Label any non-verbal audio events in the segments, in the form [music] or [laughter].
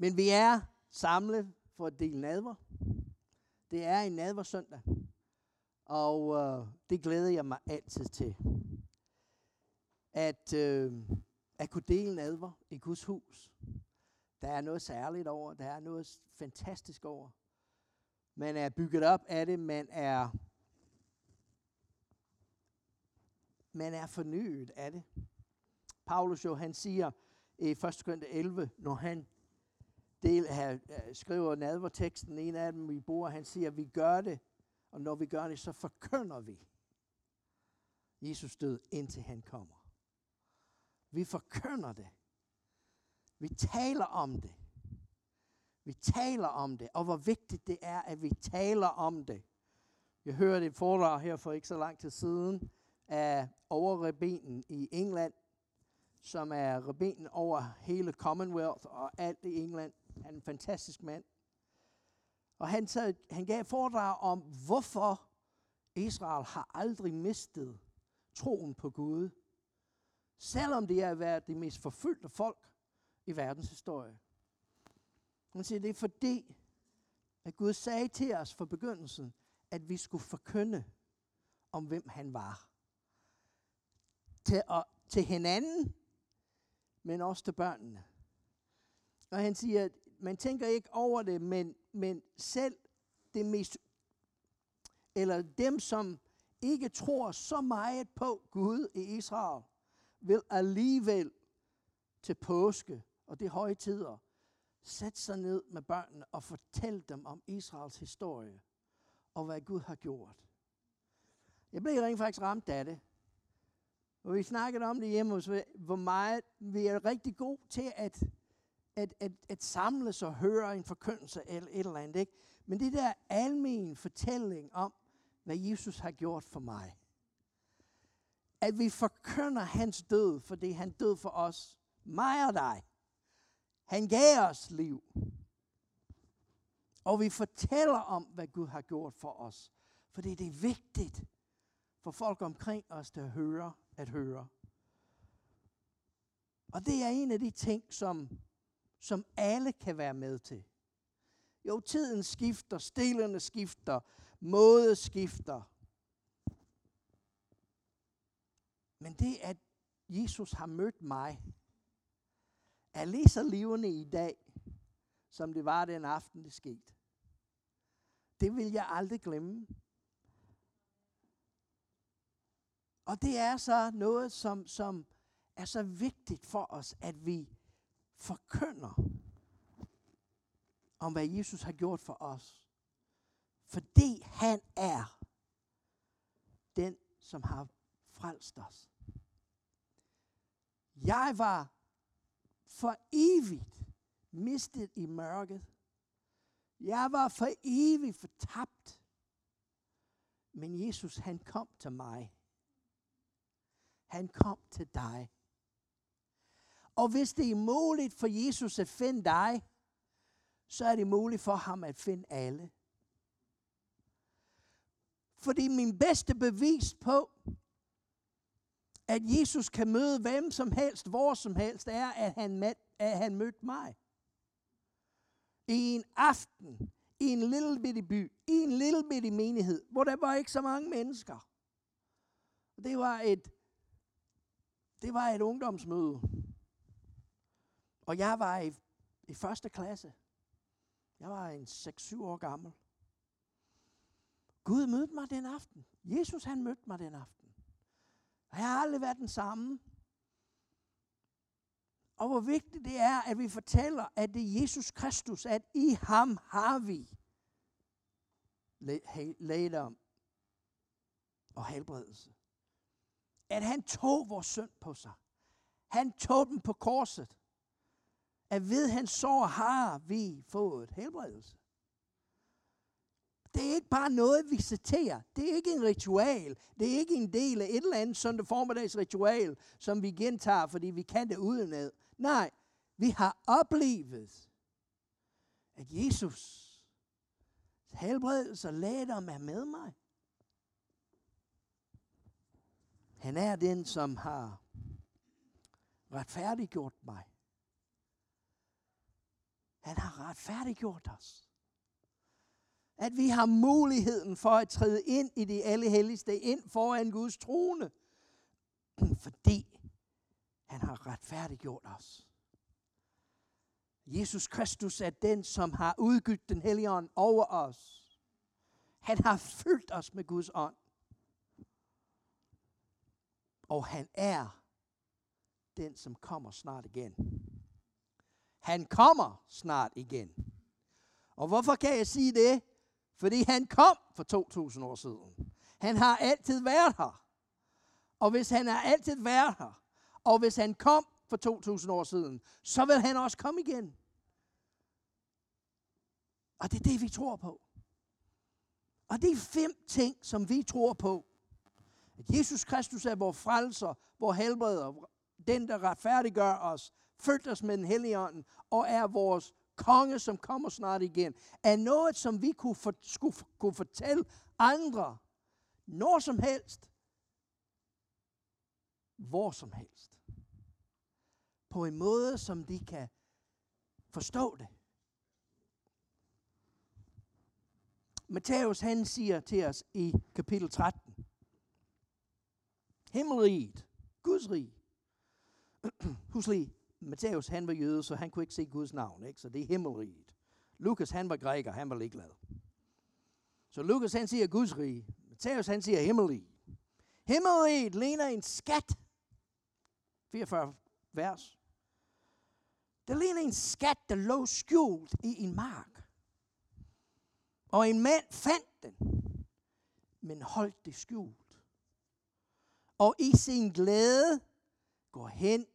Men vi er samlet for at dele nadver. Det er en nadversøndag. Og øh, det glæder jeg mig altid til. At, øh, at kunne dele nadver i Guds hus. Der er noget særligt over. Der er noget fantastisk over. Man er bygget op af det. Man er, man er fornyet af det. Paulus jo, han siger i 1. Korinther 11, når han del, her, øh, skriver nadverteksten, en af dem vi bor, han siger, at vi gør det, og når vi gør det, så forkynder vi Jesus død, indtil han kommer. Vi forkynder det. Vi taler om det. Vi taler om det, og hvor vigtigt det er, at vi taler om det. Jeg hørte et foredrag her for ikke så lang tid siden af overrebenen i England, som er rebenen over hele Commonwealth og alt i England. Han er en fantastisk mand. Og han, så, han gav foredrag om, hvorfor Israel har aldrig mistet troen på Gud, selvom det har været det mest forfulgte folk i verdens historie. Han siger, det er fordi, at Gud sagde til os fra begyndelsen, at vi skulle forkynde om, hvem han var. Til, og, til hinanden, men også til børnene. Og han siger, at man tænker ikke over det, men, men selv det mest, eller dem, som ikke tror så meget på Gud i Israel, vil alligevel til påske og det højtider sætte sig ned med børnene og fortælle dem om Israels historie og hvad Gud har gjort. Jeg blev rent faktisk ramt af det. Og vi snakkede om det hjemme hos, hvor meget vi er rigtig gode til at, at, at, at samles og høre en forkyndelse eller et eller andet. Ikke? Men det der almen fortælling om, hvad Jesus har gjort for mig. At vi forkynder hans død, fordi han død for os, mig og dig. Han gav os liv. Og vi fortæller om, hvad Gud har gjort for os. Fordi det er vigtigt for folk omkring os, der hører at høre. Og det er en af de ting, som, som alle kan være med til. Jo, tiden skifter, stilerne skifter, måde skifter. Men det, at Jesus har mødt mig, er lige så levende i dag, som det var den aften, det skete. Det vil jeg aldrig glemme. Og det er så noget, som, som er så vigtigt for os, at vi forkynder om, hvad Jesus har gjort for os. Fordi han er den, som har frelst os. Jeg var for evigt mistet i mørket. Jeg var for evigt fortabt. Men Jesus, han kom til mig. Han kom til dig. Og hvis det er muligt for Jesus at finde dig, så er det muligt for ham at finde alle. Fordi min bedste bevis på, at Jesus kan møde hvem som helst, hvor som helst, er, at han, mød, at han mødte mig. I en aften, i en lille bitte by, i en lille bitte menighed, hvor der var ikke så mange mennesker. Det var et, det var et ungdomsmøde. Og jeg var i, i første klasse. Jeg var en 6-7 år gammel. Gud mødte mig den aften. Jesus han mødte mig den aften. Og jeg har aldrig været den samme. Og hvor vigtigt det er, at vi fortæller, at det er Jesus Kristus, at i ham har vi lægedom og helbredelse. At han tog vores synd på sig. Han tog den på korset. At ved hans sår har vi fået helbredelse. Det er ikke bare noget, vi citerer. Det er ikke en ritual. Det er ikke en del af et eller andet søndag formiddags ritual, som vi gentager, fordi vi kan det udenad. Nej, vi har oplevet, at Jesus helbredelse og lægedom er med mig. Han er den, som har retfærdiggjort mig. Han har retfærdiggjort os. At vi har muligheden for at træde ind i det allerhelligste, ind foran Guds trone. [clears throat] Fordi han har retfærdiggjort os. Jesus Kristus er den, som har udgydt den hellige ånd over os. Han har fyldt os med Guds ånd. Og han er den, som kommer snart igen. Han kommer snart igen. Og hvorfor kan jeg sige det? Fordi han kom for 2000 år siden. Han har altid været her. Og hvis han har altid været her, og hvis han kom for 2000 år siden, så vil han også komme igen. Og det er det, vi tror på. Og det er fem ting, som vi tror på. At Jesus Kristus er vores frelser, vores helbreder, den, der retfærdiggør os, fyldt os med den hellige ånd, og er vores konge, som kommer snart igen, er noget, som vi kunne, for, skulle, kunne fortælle andre, når som helst, hvor som helst. På en måde, som de kan forstå det. Matthæus han siger til os i kapitel 13. Himmelriget, Guds rig. [clears throat] Husk lige, Matthæus han var jøde, så han kunne ikke se Guds navn, ikke? så det er himmelriget. Lukas han var græker, han var ligeglad. Så Lukas han siger Guds rige. Matthæus han siger himmelriget. Himmelriget ligner en skat. 44 vers. Det ligner en skat, der lå skjult i en mark. Og en mand fandt den, men holdt det skjult. Og i sin glæde går hen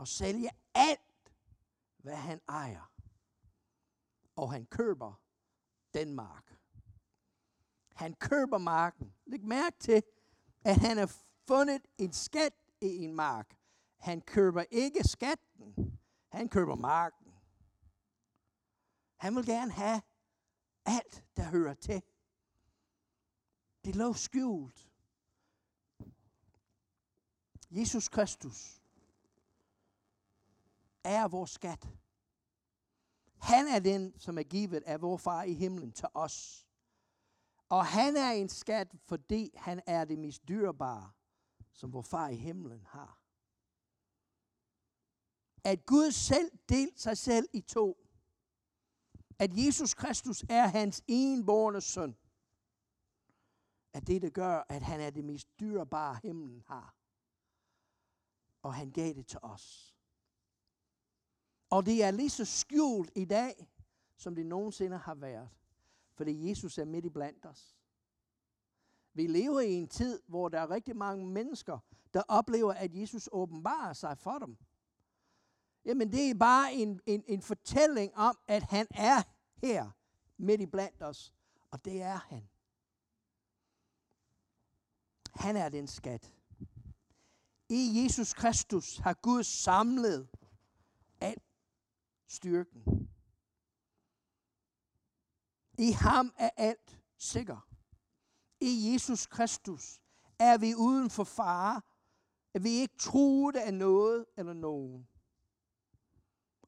og sælge alt, hvad han ejer. Og han køber den mark. Han køber marken. Læg mærke til, at han har fundet en skat i en mark. Han køber ikke skatten. Han køber marken. Han vil gerne have alt, der hører til. Det lå skjult. Jesus Kristus er vores skat. Han er den, som er givet af vor far i himlen til os. Og han er en skat, fordi han er det mest dyrebare, som vor far i himlen har. At Gud selv delte sig selv i to at Jesus Kristus er hans enborne søn, at det, der gør, at han er det mest dyrebare, himlen har. Og han gav det til os. Og det er lige så skjult i dag, som det nogensinde har været. Fordi Jesus er midt i blandt os. Vi lever i en tid, hvor der er rigtig mange mennesker, der oplever, at Jesus åbenbarer sig for dem. Jamen det er bare en, en, en fortælling om, at han er her midt i blandt os. Og det er han. Han er den skat. I Jesus Kristus har Gud samlet styrken. I ham er alt sikker. I Jesus Kristus er vi uden for fare, at vi ikke truet af noget eller nogen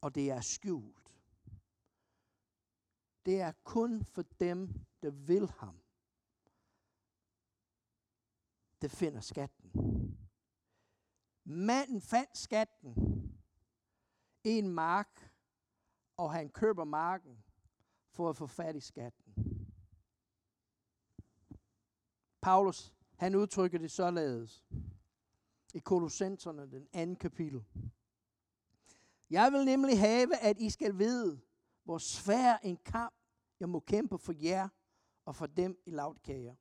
og det er skjult. Det er kun for dem, der vil ham, der finder skatten. Manden fandt skatten i en mark, og han køber marken for at få fat i skatten. Paulus, han udtrykker det således i Kolossenserne, den anden kapitel. Jeg vil nemlig have, at I skal vide, hvor svær en kamp jeg må kæmpe for jer og for dem i lavtkager.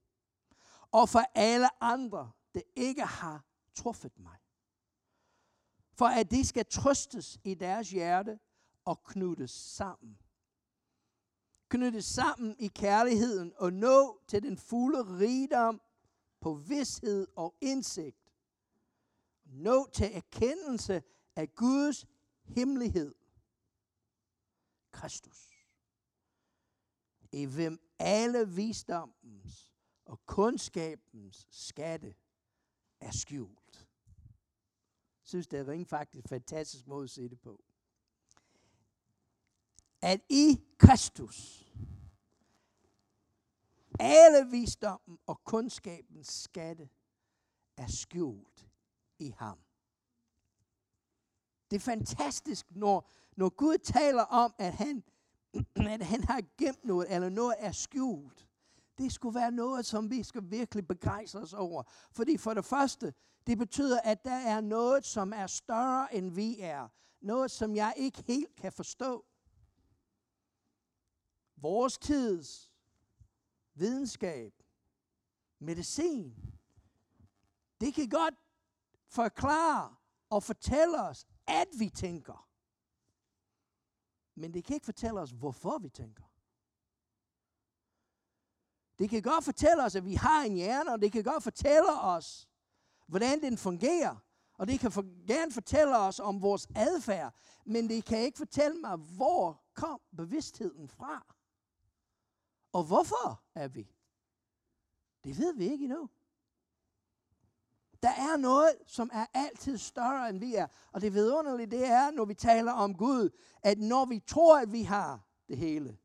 Og for alle andre, der ikke har truffet mig. For at de skal trøstes i deres hjerte og knyttes sammen. Knyttes sammen i kærligheden og nå til den fulde rigdom på vidshed og indsigt. Nå til erkendelse af Guds hemmelighed. Kristus. I hvem alle visdommens og kundskabens skatte er skjult. Jeg synes, det er rent faktisk fantastisk måde at se det på at i Kristus alle visdommen og kundskabens skatte er skjult i ham. Det er fantastisk, når, når Gud taler om, at han, [clears throat] at han har gemt noget, eller noget er skjult. Det skulle være noget, som vi skal virkelig begejstre os over. Fordi for det første, det betyder, at der er noget, som er større end vi er. Noget, som jeg ikke helt kan forstå. Vores tids videnskab, medicin, det kan godt forklare og fortælle os, at vi tænker. Men det kan ikke fortælle os, hvorfor vi tænker. Det kan godt fortælle os, at vi har en hjerne, og det kan godt fortælle os, hvordan den fungerer. Og det kan for, gerne fortælle os om vores adfærd, men det kan ikke fortælle mig, hvor kom bevidstheden fra. Og hvorfor er vi? Det ved vi ikke endnu. Der er noget, som er altid større, end vi er. Og det vidunderlige, det er, når vi taler om Gud, at når vi tror, at vi har det hele,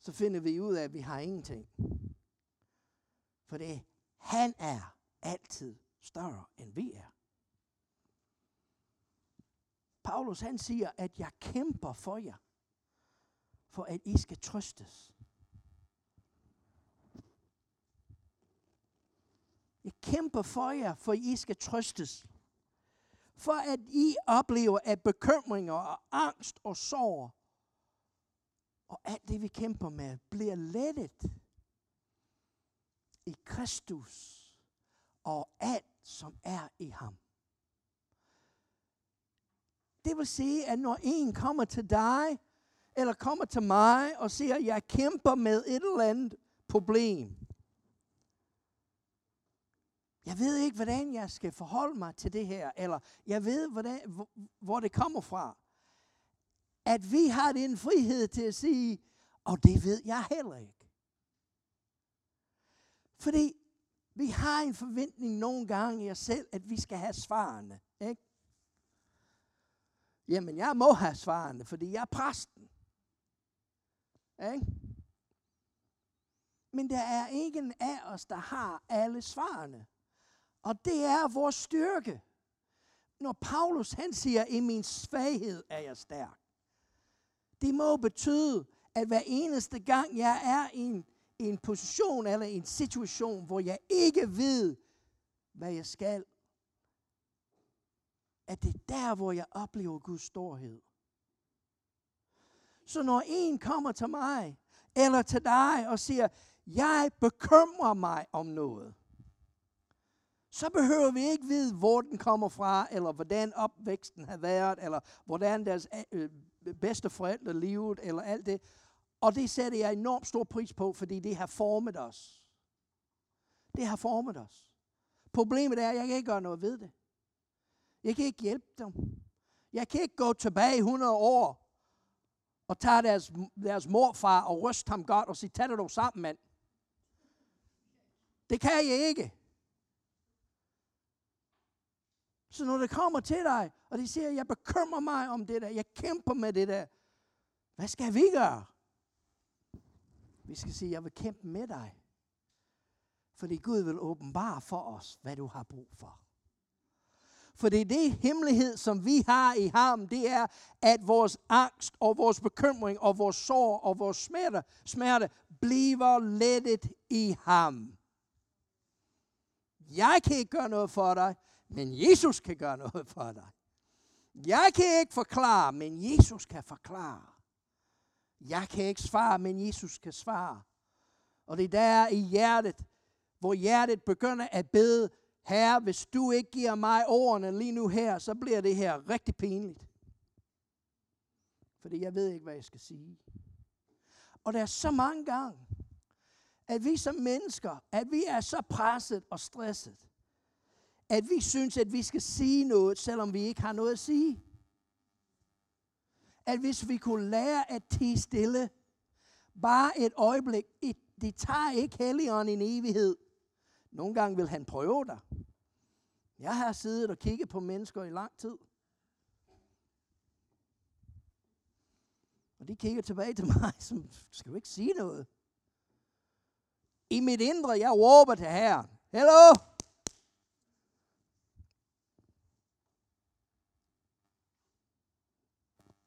så finder vi ud af, at vi har ingenting. For det, han er altid større, end vi er. Paulus han siger, at jeg kæmper for jer, for at I skal trøstes. Jeg kæmper for jer, for I skal trøstes. For at I oplever, at bekymringer og angst og sorg og alt det, vi kæmper med, bliver lettet i Kristus og alt, som er i ham. Det vil sige, at når en kommer til dig, eller kommer til mig og siger, at jeg kæmper med et eller andet problem, jeg ved ikke, hvordan jeg skal forholde mig til det her, eller jeg ved, hvordan, hvor, det kommer fra. At vi har den frihed til at sige, og det ved jeg heller ikke. Fordi vi har en forventning nogle gange i os selv, at vi skal have svarene. Ikke? Jamen, jeg må have svarene, fordi jeg er præsten. Ikke? Men der er ingen af os, der har alle svarene. Og det er vores styrke. Når Paulus han siger, i min svaghed er jeg stærk. Det må betyde, at hver eneste gang jeg er i en, i en position eller en situation, hvor jeg ikke ved, hvad jeg skal, at det er der, hvor jeg oplever Guds storhed. Så når en kommer til mig, eller til dig, og siger, jeg bekymrer mig om noget, så behøver vi ikke vide, hvor den kommer fra, eller hvordan opvæksten har været, eller hvordan deres øh, øh bedste forældre livet, eller alt det. Og det sætter jeg enormt stor pris på, fordi det har formet os. Det har formet os. Problemet er, at jeg kan ikke gøre noget ved det. Jeg kan ikke hjælpe dem. Jeg kan ikke gå tilbage 100 år og tage deres, deres morfar og ryste ham godt og sige, tag det dog sammen, mand. Det kan jeg ikke. Så når det kommer til dig, og de siger, jeg bekymrer mig om det der, jeg kæmper med det der, hvad skal vi gøre? Vi skal sige, jeg vil kæmpe med dig. Fordi Gud vil åbenbare for os, hvad du har brug for. For det er det hemmelighed, som vi har i ham, det er, at vores angst og vores bekymring og vores sorg og vores smerte, smerte bliver lettet i ham. Jeg kan ikke gøre noget for dig, men Jesus kan gøre noget for dig. Jeg kan ikke forklare, men Jesus kan forklare. Jeg kan ikke svare, men Jesus kan svare. Og det er der i hjertet, hvor hjertet begynder at bede, Herre, hvis du ikke giver mig ordene lige nu her, så bliver det her rigtig pinligt. Fordi jeg ved ikke, hvad jeg skal sige. Og der er så mange gange, at vi som mennesker, at vi er så presset og stresset, at vi synes, at vi skal sige noget, selvom vi ikke har noget at sige. At hvis vi kunne lære at tige stille, bare et øjeblik, et, det tager ikke Helligånden en evighed. Nogle gange vil han prøve dig. Jeg har siddet og kigget på mennesker i lang tid. Og de kigger tilbage til mig, [laughs] som skal du ikke sige noget? I mit indre, jeg råber til Herren. Hello!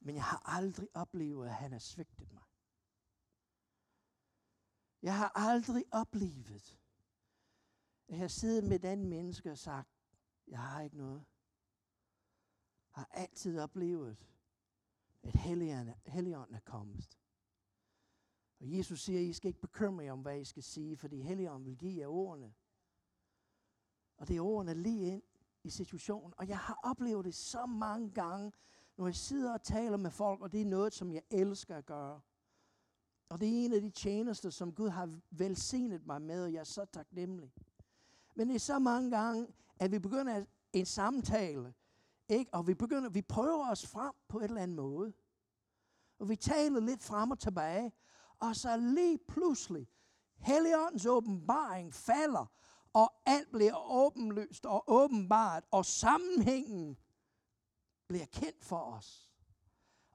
Men jeg har aldrig oplevet, at han har svigtet mig. Jeg har aldrig oplevet, at jeg har siddet med den menneske og sagt, jeg har ikke noget. Jeg har altid oplevet, at Helligånden er kommet. Og Jesus siger, at I skal ikke bekymre jer om, hvad I skal sige, fordi Helligånden vil give jer ordene. Og det er ordene lige ind i situationen. Og jeg har oplevet det så mange gange, når jeg sidder og taler med folk, og det er noget, som jeg elsker at gøre. Og det er en af de tjenester, som Gud har velsignet mig med, og jeg er så taknemmelig. Men det er så mange gange, at vi begynder en samtale, ikke? og vi begynder, vi prøver os frem på et eller andet måde. Og vi taler lidt frem og tilbage, og så lige pludselig, Helligåndens åbenbaring falder, og alt bliver åbenlyst og åbenbart, og sammenhængen bliver kendt for os.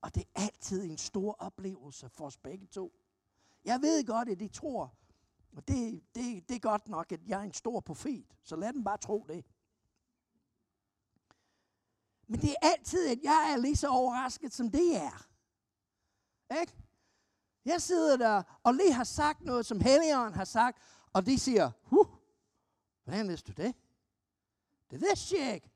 Og det er altid en stor oplevelse for os begge to. Jeg ved godt, at de tror, og det, det, det er godt nok, at jeg er en stor profet, så lad dem bare tro det. Men det er altid, at jeg er lige så overrasket, som det er. Ikke? Jeg sidder der og lige har sagt noget, som Helligånden har sagt, og de siger, huh, hvordan vidste du det? Det vidste jeg ikke.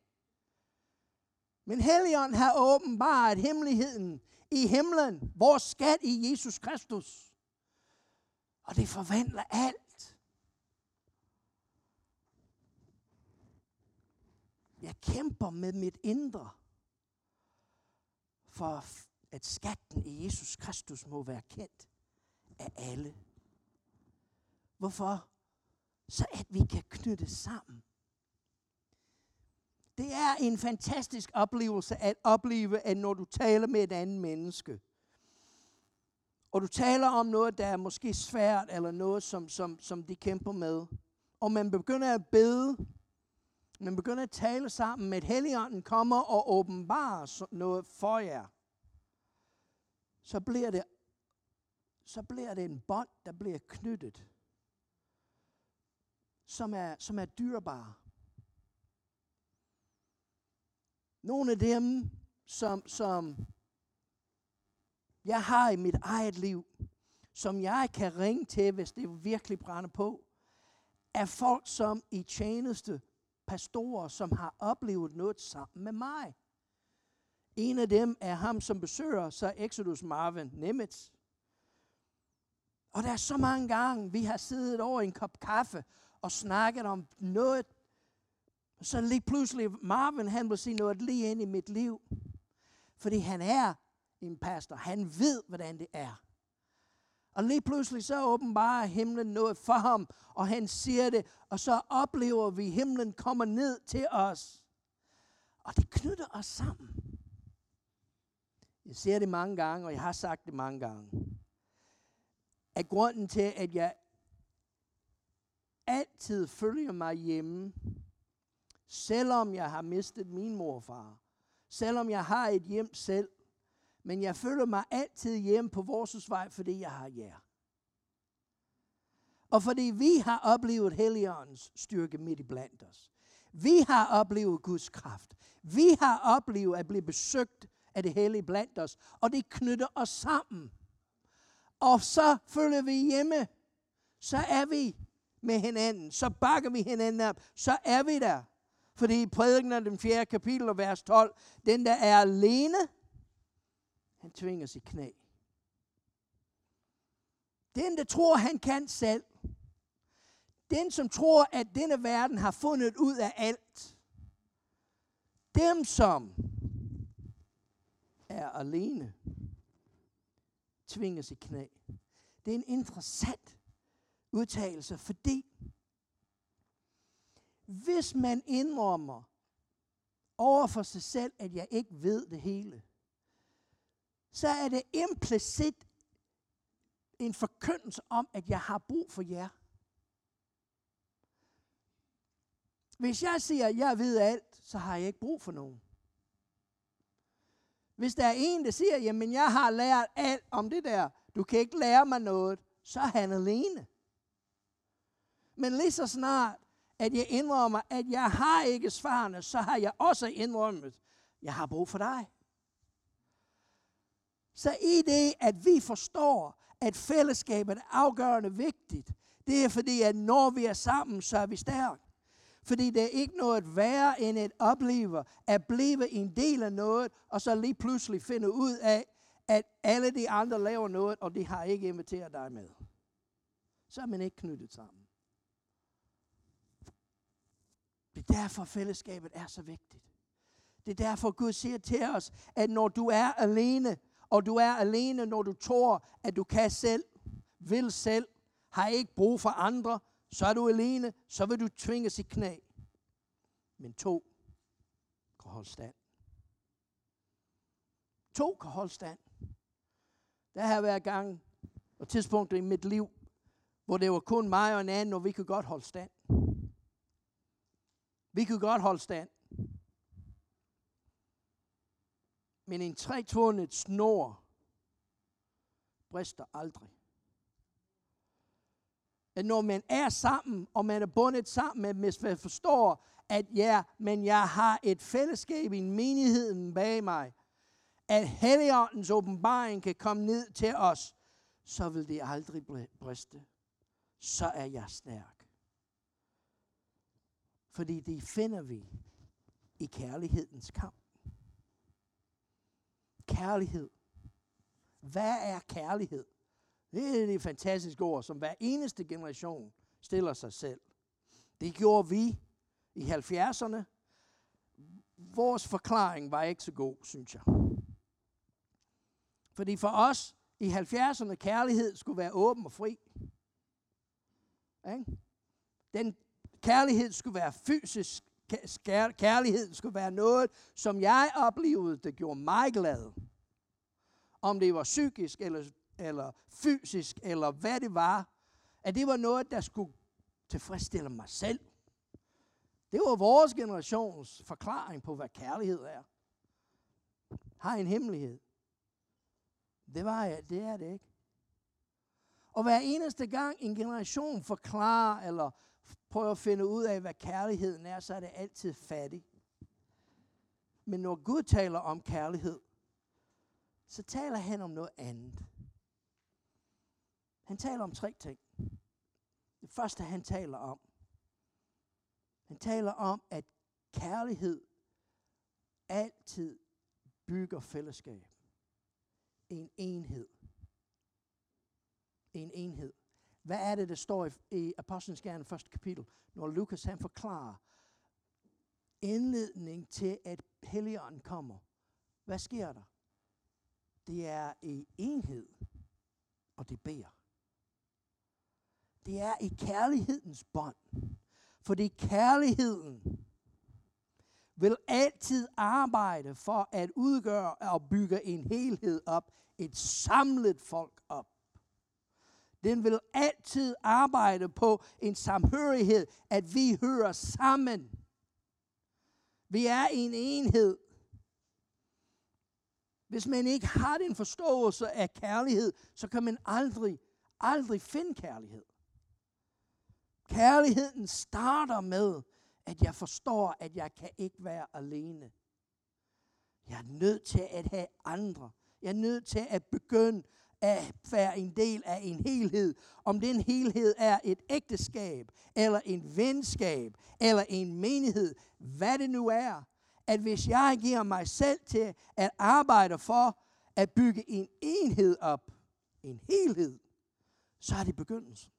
Men Helligånden har åbenbart hemmeligheden i himlen, vores skat i Jesus Kristus. Og det forvandler alt. Jeg kæmper med mit indre for at skatten i Jesus Kristus må være kendt af alle. Hvorfor? Så at vi kan knytte sammen. Det er en fantastisk oplevelse at opleve, at når du taler med et andet menneske, og du taler om noget, der er måske svært, eller noget, som, som, som de kæmper med, og man begynder at bede, man begynder at tale sammen med, at Helligånden kommer og åbenbarer noget for jer, så bliver det, så bliver det en bånd, der bliver knyttet, som er, som er dyrebare. Nogle af dem, som, som jeg har i mit eget liv, som jeg kan ringe til, hvis det virkelig brænder på, er folk, som i tjeneste, pastorer, som har oplevet noget sammen med mig. En af dem er ham, som besøger så Exodus Marvin Nimitz. Og der er så mange gange, vi har siddet over en kop kaffe og snakket om noget. Så lige pludselig, Marvin, han vil sige noget lige ind i mit liv. Fordi han er en pastor. Han ved, hvordan det er. Og lige pludselig så åbenbarer himlen noget for ham, og han siger det, og så oplever vi, at himlen kommer ned til os. Og det knytter os sammen. Jeg ser det mange gange, og jeg har sagt det mange gange. At grunden til, at jeg altid følger mig hjemme, selvom jeg har mistet min morfar, selvom jeg har et hjem selv, men jeg føler mig altid hjemme på vores vej, fordi jeg har jer. Og fordi vi har oplevet Helligåndens styrke midt i blandt os. Vi har oplevet Guds kraft. Vi har oplevet at blive besøgt af det hellige blandt os. Og det knytter os sammen. Og så følger vi hjemme. Så er vi med hinanden. Så bakker vi hinanden op. Så er vi der. Fordi i prædiken af den fjerde kapitel og vers 12, den der er alene, han tvinger sit knæ. Den, der tror, han kan selv. Den, som tror, at denne verden har fundet ud af alt. Dem, som er alene, tvinger sit knæ. Det er en interessant udtalelse, fordi hvis man indrømmer over for sig selv, at jeg ikke ved det hele, så er det implicit en forkyndelse om, at jeg har brug for jer. Hvis jeg siger, at jeg ved alt, så har jeg ikke brug for nogen. Hvis der er en, der siger, jamen jeg har lært alt om det der, du kan ikke lære mig noget, så er han alene. Men lige så snart, at jeg indrømmer, at jeg har ikke svarene, så har jeg også indrømmet, jeg har brug for dig. Så i det, at vi forstår, at fællesskabet er afgørende vigtigt, det er fordi, at når vi er sammen, så er vi stærke. Fordi det er ikke noget værre end at opleve, at blive en del af noget, og så lige pludselig finde ud af, at alle de andre laver noget, og de har ikke inviteret dig med. Så er man ikke knyttet sammen. Det er derfor fællesskabet er så vigtigt. Det er derfor Gud siger til os, at når du er alene, og du er alene, når du tror, at du kan selv, vil selv, har ikke brug for andre, så er du alene, så vil du tvinges i knæ. Men to kan holde stand. To kan holde stand. Der har været gang og tidspunkter i mit liv, hvor det var kun mig og en anden, og vi kunne godt holde stand. Vi kunne godt holde stand. Men en trætvundet snor brister aldrig at når man er sammen, og man er bundet sammen med, hvis man forstår, at ja, men jeg har et fællesskab i en bag mig, at Helligåndens åbenbaring kan komme ned til os, så vil det aldrig briste. Så er jeg stærk. Fordi det finder vi i kærlighedens kamp. Kærlighed. Hvad er kærlighed? Det er det fantastiske ord, som hver eneste generation stiller sig selv. Det gjorde vi i 70'erne. Vores forklaring var ikke så god, synes jeg. Fordi for os i 70'erne, kærlighed skulle være åben og fri. Ikke? Den kærlighed skulle være fysisk. Kærlighed skulle være noget, som jeg oplevede, det gjorde mig glad. Om det var psykisk eller eller fysisk, eller hvad det var, at det var noget, der skulle tilfredsstille mig selv. Det var vores generations forklaring på, hvad kærlighed er. Har en hemmelighed. Det var jeg, det er det ikke. Og hver eneste gang en generation forklarer, eller prøver at finde ud af, hvad kærligheden er, så er det altid fattig. Men når Gud taler om kærlighed, så taler han om noget andet. Han taler om tre ting. Det første, han taler om, han taler om, at kærlighed altid bygger fællesskab. En enhed. En enhed. Hvad er det, der står i, i Apostlenes Gerne første kapitel, når Lukas han forklarer indledning til, at Helligånden kommer? Hvad sker der? Det er i enhed, og det beder det er i kærlighedens bånd. Fordi kærligheden vil altid arbejde for at udgøre og bygge en helhed op, et samlet folk op. Den vil altid arbejde på en samhørighed, at vi hører sammen. Vi er en enhed. Hvis man ikke har den forståelse af kærlighed, så kan man aldrig, aldrig finde kærlighed. Kærligheden starter med, at jeg forstår, at jeg kan ikke være alene. Jeg er nødt til at have andre. Jeg er nødt til at begynde at være en del af en helhed. Om den helhed er et ægteskab, eller en venskab, eller en menighed, hvad det nu er. At hvis jeg giver mig selv til at arbejde for at bygge en enhed op, en helhed, så er det begyndelsen.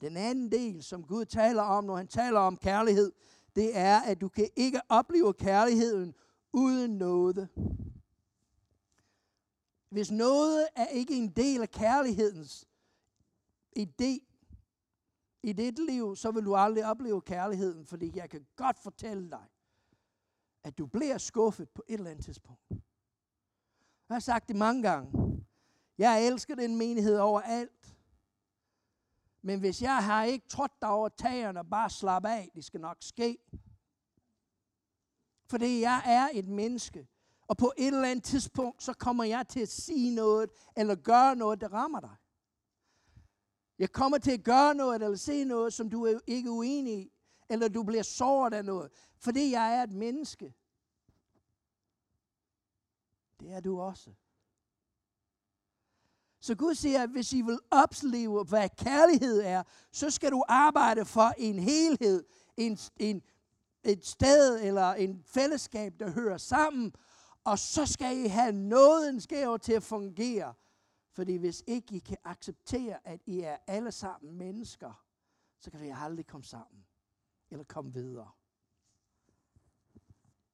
Den anden del, som Gud taler om, når han taler om kærlighed, det er, at du kan ikke opleve kærligheden uden noget. Hvis noget er ikke en del af kærlighedens idé i dit liv, så vil du aldrig opleve kærligheden, fordi jeg kan godt fortælle dig, at du bliver skuffet på et eller andet tidspunkt. Jeg har sagt det mange gange. Jeg elsker den menighed over alt. Men hvis jeg har ikke trådt dig over tagerne og bare slap af, det skal nok ske. Fordi jeg er et menneske, og på et eller andet tidspunkt, så kommer jeg til at sige noget, eller gøre noget, der rammer dig. Jeg kommer til at gøre noget, eller se noget, som du er ikke uenig i, eller du bliver såret af noget, fordi jeg er et menneske. Det er du også. Så Gud siger, at hvis I vil opleve, hvad kærlighed er, så skal du arbejde for en helhed, en, en, et sted eller en fællesskab, der hører sammen, og så skal I have nådens gave til at fungere. Fordi hvis ikke I kan acceptere, at I er alle sammen mennesker, så kan vi aldrig komme sammen eller komme videre.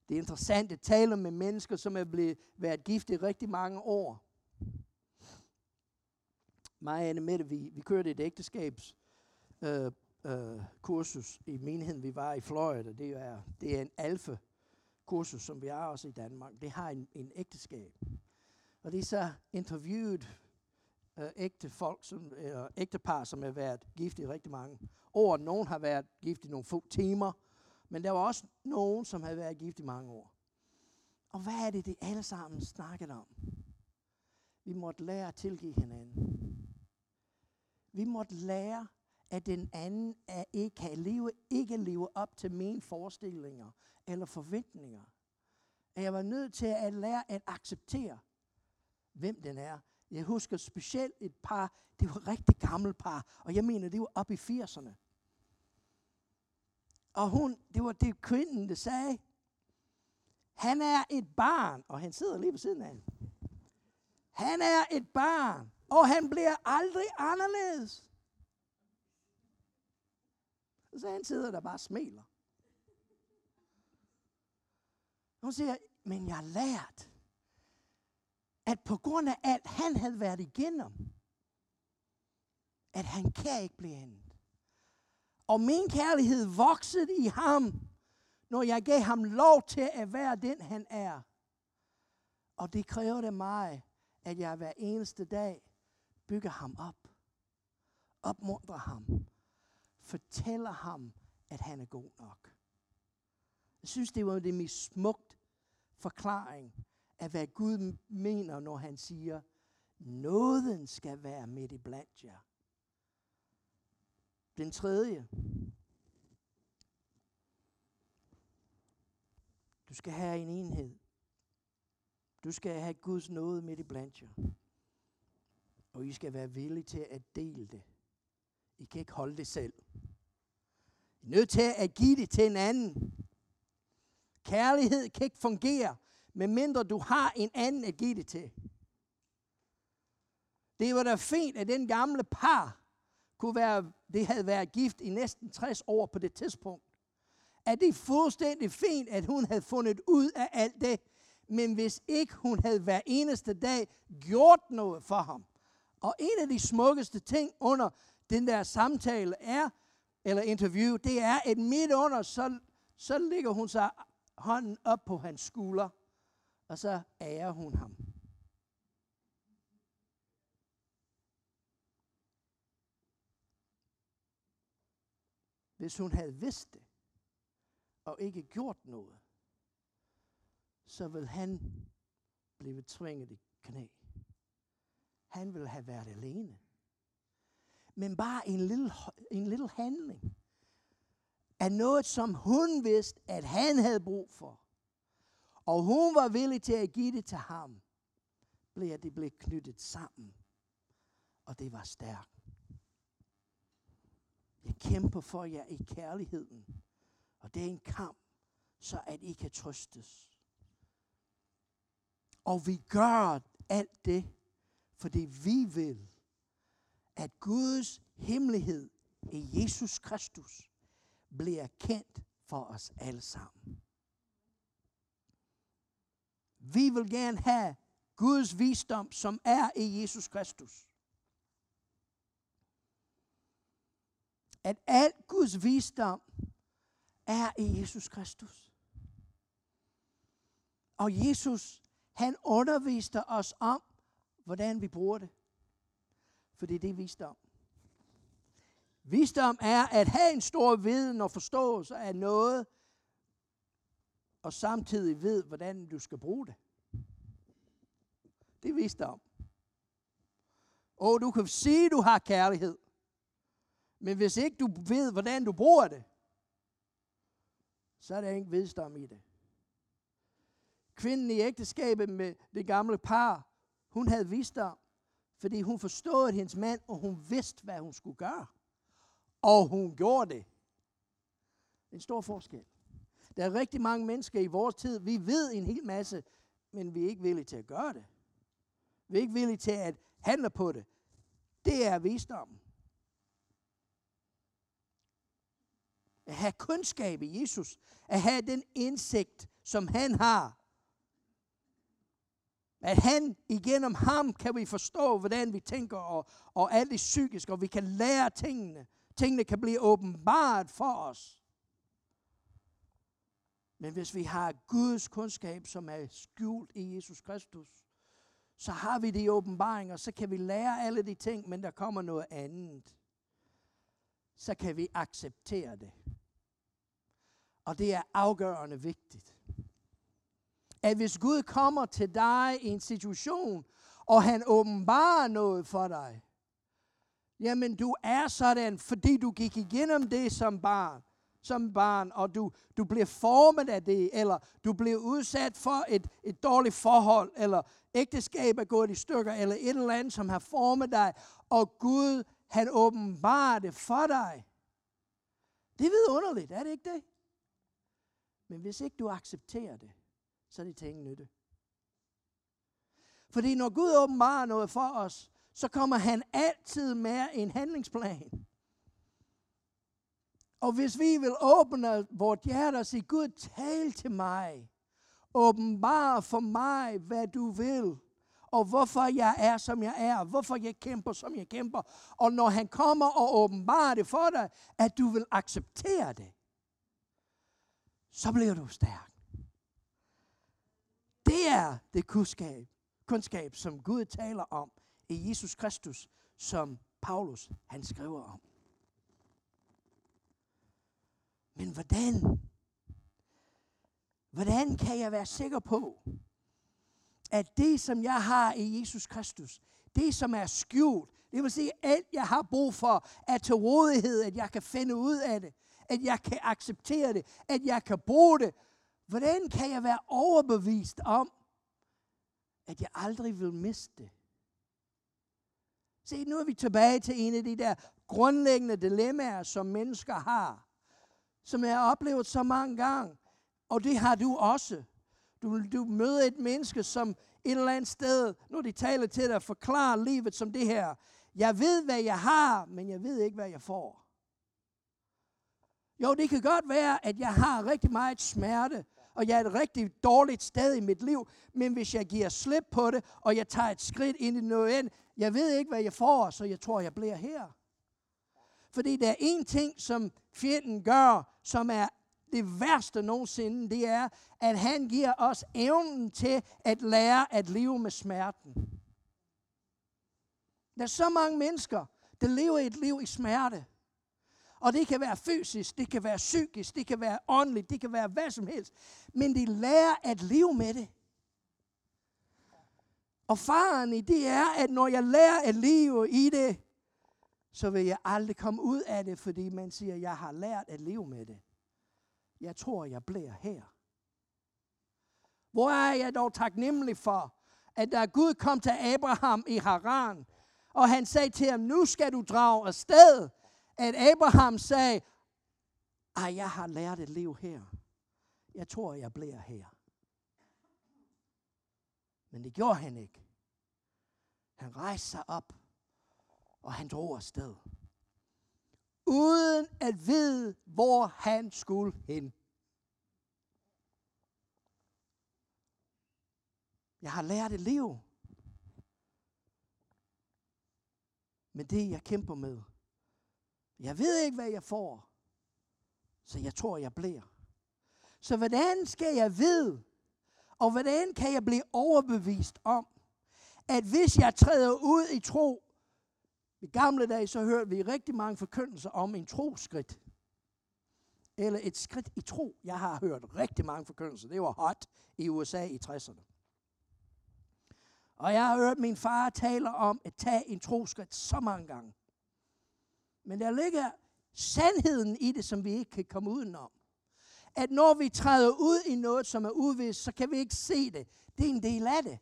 Det er interessant at tale med mennesker, som er blevet været gift i rigtig mange år. Mig og Anne Mette, vi, vi kørte et ægteskabs øh, øh, kursus i menigheden, vi var i Florida. Det er, det er en alfa kursus, som vi har også i Danmark. Det har en, en ægteskab. Og det så interviewet øh, ægte folk, som, øh, ægtepar, som har været gift i rigtig mange år. Nogen har været gift i nogle få timer, men der var også nogen, som havde været gift i mange år. Og hvad er det, de alle sammen snakkede om? Vi måtte lære at tilgive hinanden. Vi måtte lære, at den anden er ikke kan leve, ikke leve op til mine forestillinger eller forventninger. At jeg var nødt til at lære at acceptere, hvem den er. Jeg husker specielt et par, det var et rigtig gammelt par, og jeg mener, det var op i 80'erne. Og hun, det var det kvinden, der sagde, han er et barn, og han sidder lige ved siden af hende. Han er et barn, og han bliver aldrig anderledes. Så han sidder der bare og smiler. Hun siger, men jeg har lært, at på grund af alt, han havde været igennem, at han kan ikke blive andet. Og min kærlighed voksede i ham, når jeg gav ham lov til at være den, han er. Og det kræver det mig, at jeg hver eneste dag bygger ham op. Opmuntrer ham. Fortæller ham, at han er god nok. Jeg synes, det var det mest smukt forklaring af, hvad Gud mener, når han siger, nåden skal være midt i blandt jer. Den tredje. Du skal have en enhed. Du skal have Guds nåde midt i blandt jer. Og I skal være villige til at dele det. I kan ikke holde det selv. I er nødt til at give det til en anden. Kærlighed kan ikke fungere, medmindre du har en anden at give det til. Det var da fint, at den gamle par kunne være, det havde været gift i næsten 60 år på det tidspunkt. At det er fuldstændig fint, at hun havde fundet ud af alt det. Men hvis ikke hun havde hver eneste dag gjort noget for ham. Og en af de smukkeste ting under den der samtale er, eller interview, det er, at midt under, så, så ligger hun sig hånden op på hans skulder, og så ærer hun ham. Hvis hun havde vidst det, og ikke gjort noget, så vil han blive tvinget i knæ. Han vil have været alene. Men bare en lille, en lille handling af noget, som hun vidste, at han havde brug for. Og hun var villig til at give det til ham. Blev det blev knyttet sammen. Og det var stærkt. Jeg kæmper for jer i kærligheden. Og det er en kamp, så at I kan trøstes. Og vi gør alt det, fordi vi vil, at Guds hemmelighed i Jesus Kristus bliver kendt for os alle sammen. Vi vil gerne have Guds visdom, som er i Jesus Kristus. at al Guds visdom er i Jesus Kristus. Og Jesus, han underviste os om, hvordan vi bruger det. For det er det visdom. Visdom er at have en stor viden og forståelse af noget, og samtidig ved, hvordan du skal bruge det. Det er visdom. Og du kan sige, du har kærlighed. Men hvis ikke du ved, hvordan du bruger det, så er der ingen visdom i det. Kvinden i ægteskabet med det gamle par, hun havde visdom, fordi hun forstod hendes mand, og hun vidste, hvad hun skulle gøre. Og hun gjorde det. En stor forskel. Der er rigtig mange mennesker i vores tid, vi ved en hel masse, men vi er ikke villige til at gøre det. Vi er ikke villige til at handle på det. Det er visdom. At have kundskab i Jesus. At have den indsigt, som han har. At han, igennem ham, kan vi forstå, hvordan vi tænker, og, og alt det psykiske, og vi kan lære tingene. Tingene kan blive åbenbart for os. Men hvis vi har Guds kundskab, som er skjult i Jesus Kristus, så har vi de åbenbaringer, så kan vi lære alle de ting, men der kommer noget andet. Så kan vi acceptere det. Og det er afgørende vigtigt. At hvis Gud kommer til dig i en situation, og han åbenbarer noget for dig, jamen du er sådan, fordi du gik igennem det som barn, som barn, og du, du blev formet af det, eller du blev udsat for et, et dårligt forhold, eller ægteskab er gået i stykker, eller et eller andet, som har formet dig, og Gud, han åbenbarer det for dig. Det er vidunderligt, er det ikke det? Men hvis ikke du accepterer det, så er det til ingen nytte. Fordi når Gud åbenbarer noget for os, så kommer han altid med en handlingsplan. Og hvis vi vil åbne vores hjerte og sige, Gud, tal til mig. Åbenbar for mig, hvad du vil. Og hvorfor jeg er, som jeg er. Hvorfor jeg kæmper, som jeg kæmper. Og når han kommer og åbenbarer det for dig, at du vil acceptere det. Så bliver du stærk. Det er det kundskab, kundskab, som Gud taler om i Jesus Kristus, som Paulus han skriver om. Men hvordan? Hvordan kan jeg være sikker på, at det, som jeg har i Jesus Kristus, det, som er skjult, det vil sige, alt jeg har brug for, er til rådighed, at jeg kan finde ud af det, at jeg kan acceptere det, at jeg kan bruge det. Hvordan kan jeg være overbevist om, at jeg aldrig vil miste det? Se, nu er vi tilbage til en af de der grundlæggende dilemmaer, som mennesker har som jeg har oplevet så mange gange. Og det har du også. Du, du møder et menneske, som et eller andet sted, når de taler til dig, forklarer livet som det her. Jeg ved, hvad jeg har, men jeg ved ikke, hvad jeg får. Jo, det kan godt være, at jeg har rigtig meget smerte, og jeg er et rigtig dårligt sted i mit liv, men hvis jeg giver slip på det, og jeg tager et skridt ind i noget end, jeg ved ikke, hvad jeg får, så jeg tror, jeg bliver her. Fordi der er en ting, som fjenden gør, som er det værste nogensinde, det er, at han giver os evnen til at lære at leve med smerten. Der er så mange mennesker, der lever et liv i smerte. Og det kan være fysisk, det kan være psykisk, det kan være åndeligt, det kan være hvad som helst. Men de lærer at leve med det. Og faren i det er, at når jeg lærer at leve i det, så vil jeg aldrig komme ud af det, fordi man siger, jeg har lært at leve med det. Jeg tror, jeg bliver her. Hvor er jeg dog taknemmelig for, at da Gud kom til Abraham i Haran, og han sagde til ham, nu skal du drage afsted, at Abraham sagde, ej, jeg har lært et liv her. Jeg tror, jeg bliver her. Men det gjorde han ikke. Han rejste sig op og han drog afsted. Uden at vide, hvor han skulle hen. Jeg har lært et liv. Men det, jeg kæmper med, jeg ved ikke, hvad jeg får. Så jeg tror, jeg bliver. Så hvordan skal jeg vide, og hvordan kan jeg blive overbevist om, at hvis jeg træder ud i tro, i gamle dage så hørte vi rigtig mange forkyndelser om en troskridt. Eller et skridt i tro. Jeg har hørt rigtig mange forkyndelser. Det var hot i USA i 60'erne. Og jeg har hørt min far tale om at tage en troskridt så mange gange. Men der ligger sandheden i det, som vi ikke kan komme udenom. At når vi træder ud i noget, som er uvist, så kan vi ikke se det. Det er en del af det.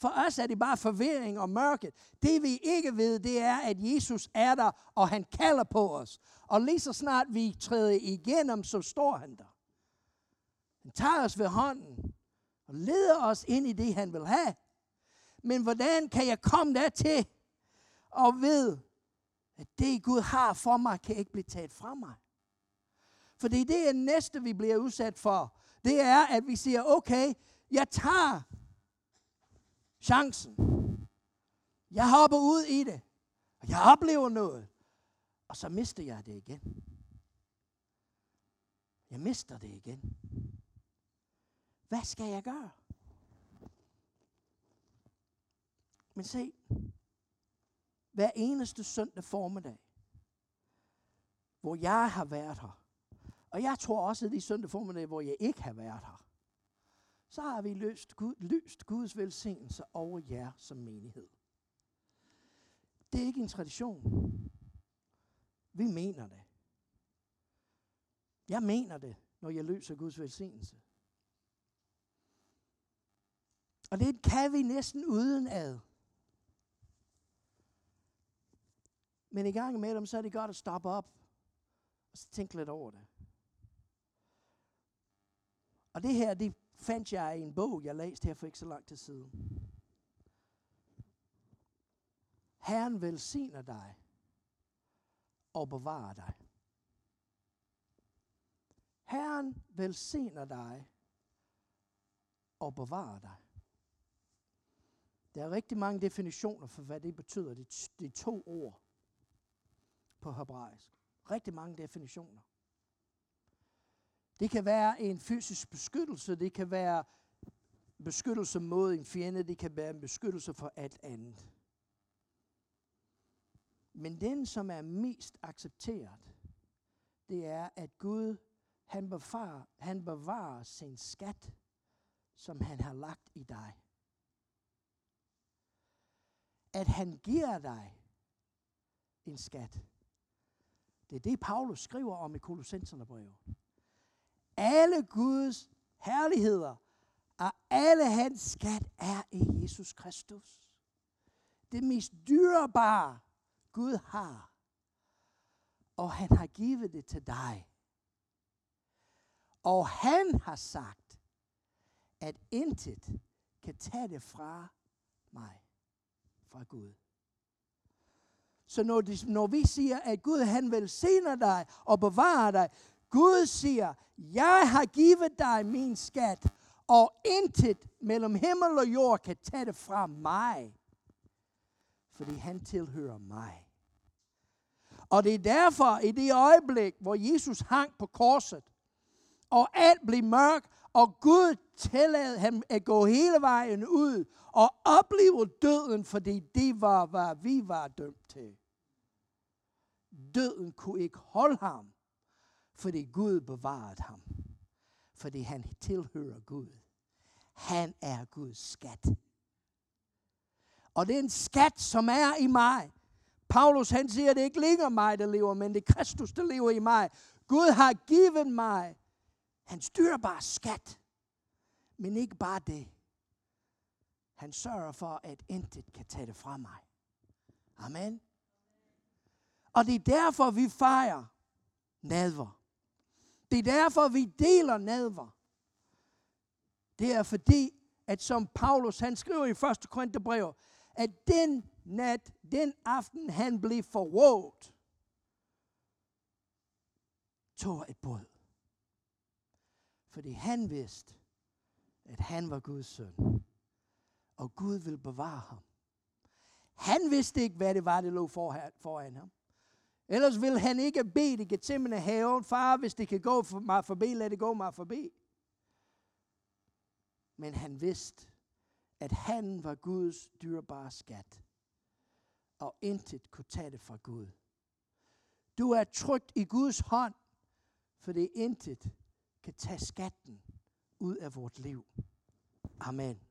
For os er det bare forvirring og mørke. Det vi ikke ved, det er, at Jesus er der, og han kalder på os. Og lige så snart vi træder igennem, så står han der. Han tager os ved hånden og leder os ind i det, han vil have. Men hvordan kan jeg komme der til og ved, at det Gud har for mig, kan ikke blive taget fra mig? For det er det næste, vi bliver udsat for. Det er, at vi siger, okay, jeg tager chancen. Jeg hopper ud i det. Og jeg oplever noget. Og så mister jeg det igen. Jeg mister det igen. Hvad skal jeg gøre? Men se, hver eneste søndag formiddag, hvor jeg har været her, og jeg tror også, at de søndag formiddag, hvor jeg ikke har været her, så har vi løst, Gud, løst Guds velsignelse over jer som menighed. Det er ikke en tradition. Vi mener det. Jeg mener det, når jeg løser Guds velsignelse. Og det kan vi næsten uden ad. Men i gang med dem, så er det godt at stoppe op og tænke lidt over det. Og det her, det fandt jeg i en bog, jeg læste her for ikke så lang tid siden. Herren velsigner dig og bevarer dig. Herren velsigner dig og bevarer dig. Der er rigtig mange definitioner for, hvad det betyder. Det de to ord på hebraisk. Rigtig mange definitioner. Det kan være en fysisk beskyttelse, det kan være beskyttelse mod en fjende, det kan være en beskyttelse for alt andet. Men den, som er mest accepteret, det er, at Gud, han bevarer, han bevarer sin skat, som han har lagt i dig. At han giver dig en skat. Det er det, Paulus skriver om i Kolossenserne brev. Alle Guds herligheder og alle hans skat er i Jesus Kristus. Det mest dyrebare Gud har. Og han har givet det til dig. Og han har sagt, at intet kan tage det fra mig, fra Gud. Så når, de, når vi siger, at Gud han velsigner dig og bevarer dig, Gud siger, jeg har givet dig min skat, og intet mellem himmel og jord kan tage det fra mig. Fordi han tilhører mig. Og det er derfor, i det øjeblik, hvor Jesus hang på korset, og alt blev mørk, og Gud tillade ham at gå hele vejen ud og opleve døden, fordi det var, hvad vi var dømt til. Døden kunne ikke holde ham, fordi Gud bevarede ham. Fordi han tilhører Gud. Han er Guds skat. Og det er en skat, som er i mig. Paulus han siger, at det ikke længere mig, der lever, men det er Kristus, der lever i mig. Gud har givet mig hans dyrbare skat. Men ikke bare det. Han sørger for, at intet kan tage det fra mig. Amen. Og det er derfor, vi fejrer nadver. Det er derfor, vi deler nadver. Det er fordi, at som Paulus han skriver i 1. Korintherbrev, at den nat, den aften, han blev forrådt, tog et båd. Fordi han vidste, at han var Guds søn. Og Gud vil bevare ham. Han vidste ikke, hvad det var, det lå foran ham. Ellers vil han ikke bede i Gethsemane haven, far, hvis det kan gå for mig forbi, lad det gå mig forbi. Men han vidste, at han var Guds dyrbare skat, og intet kunne tage det fra Gud. Du er trygt i Guds hånd, for det intet kan tage skatten ud af vort liv. Amen.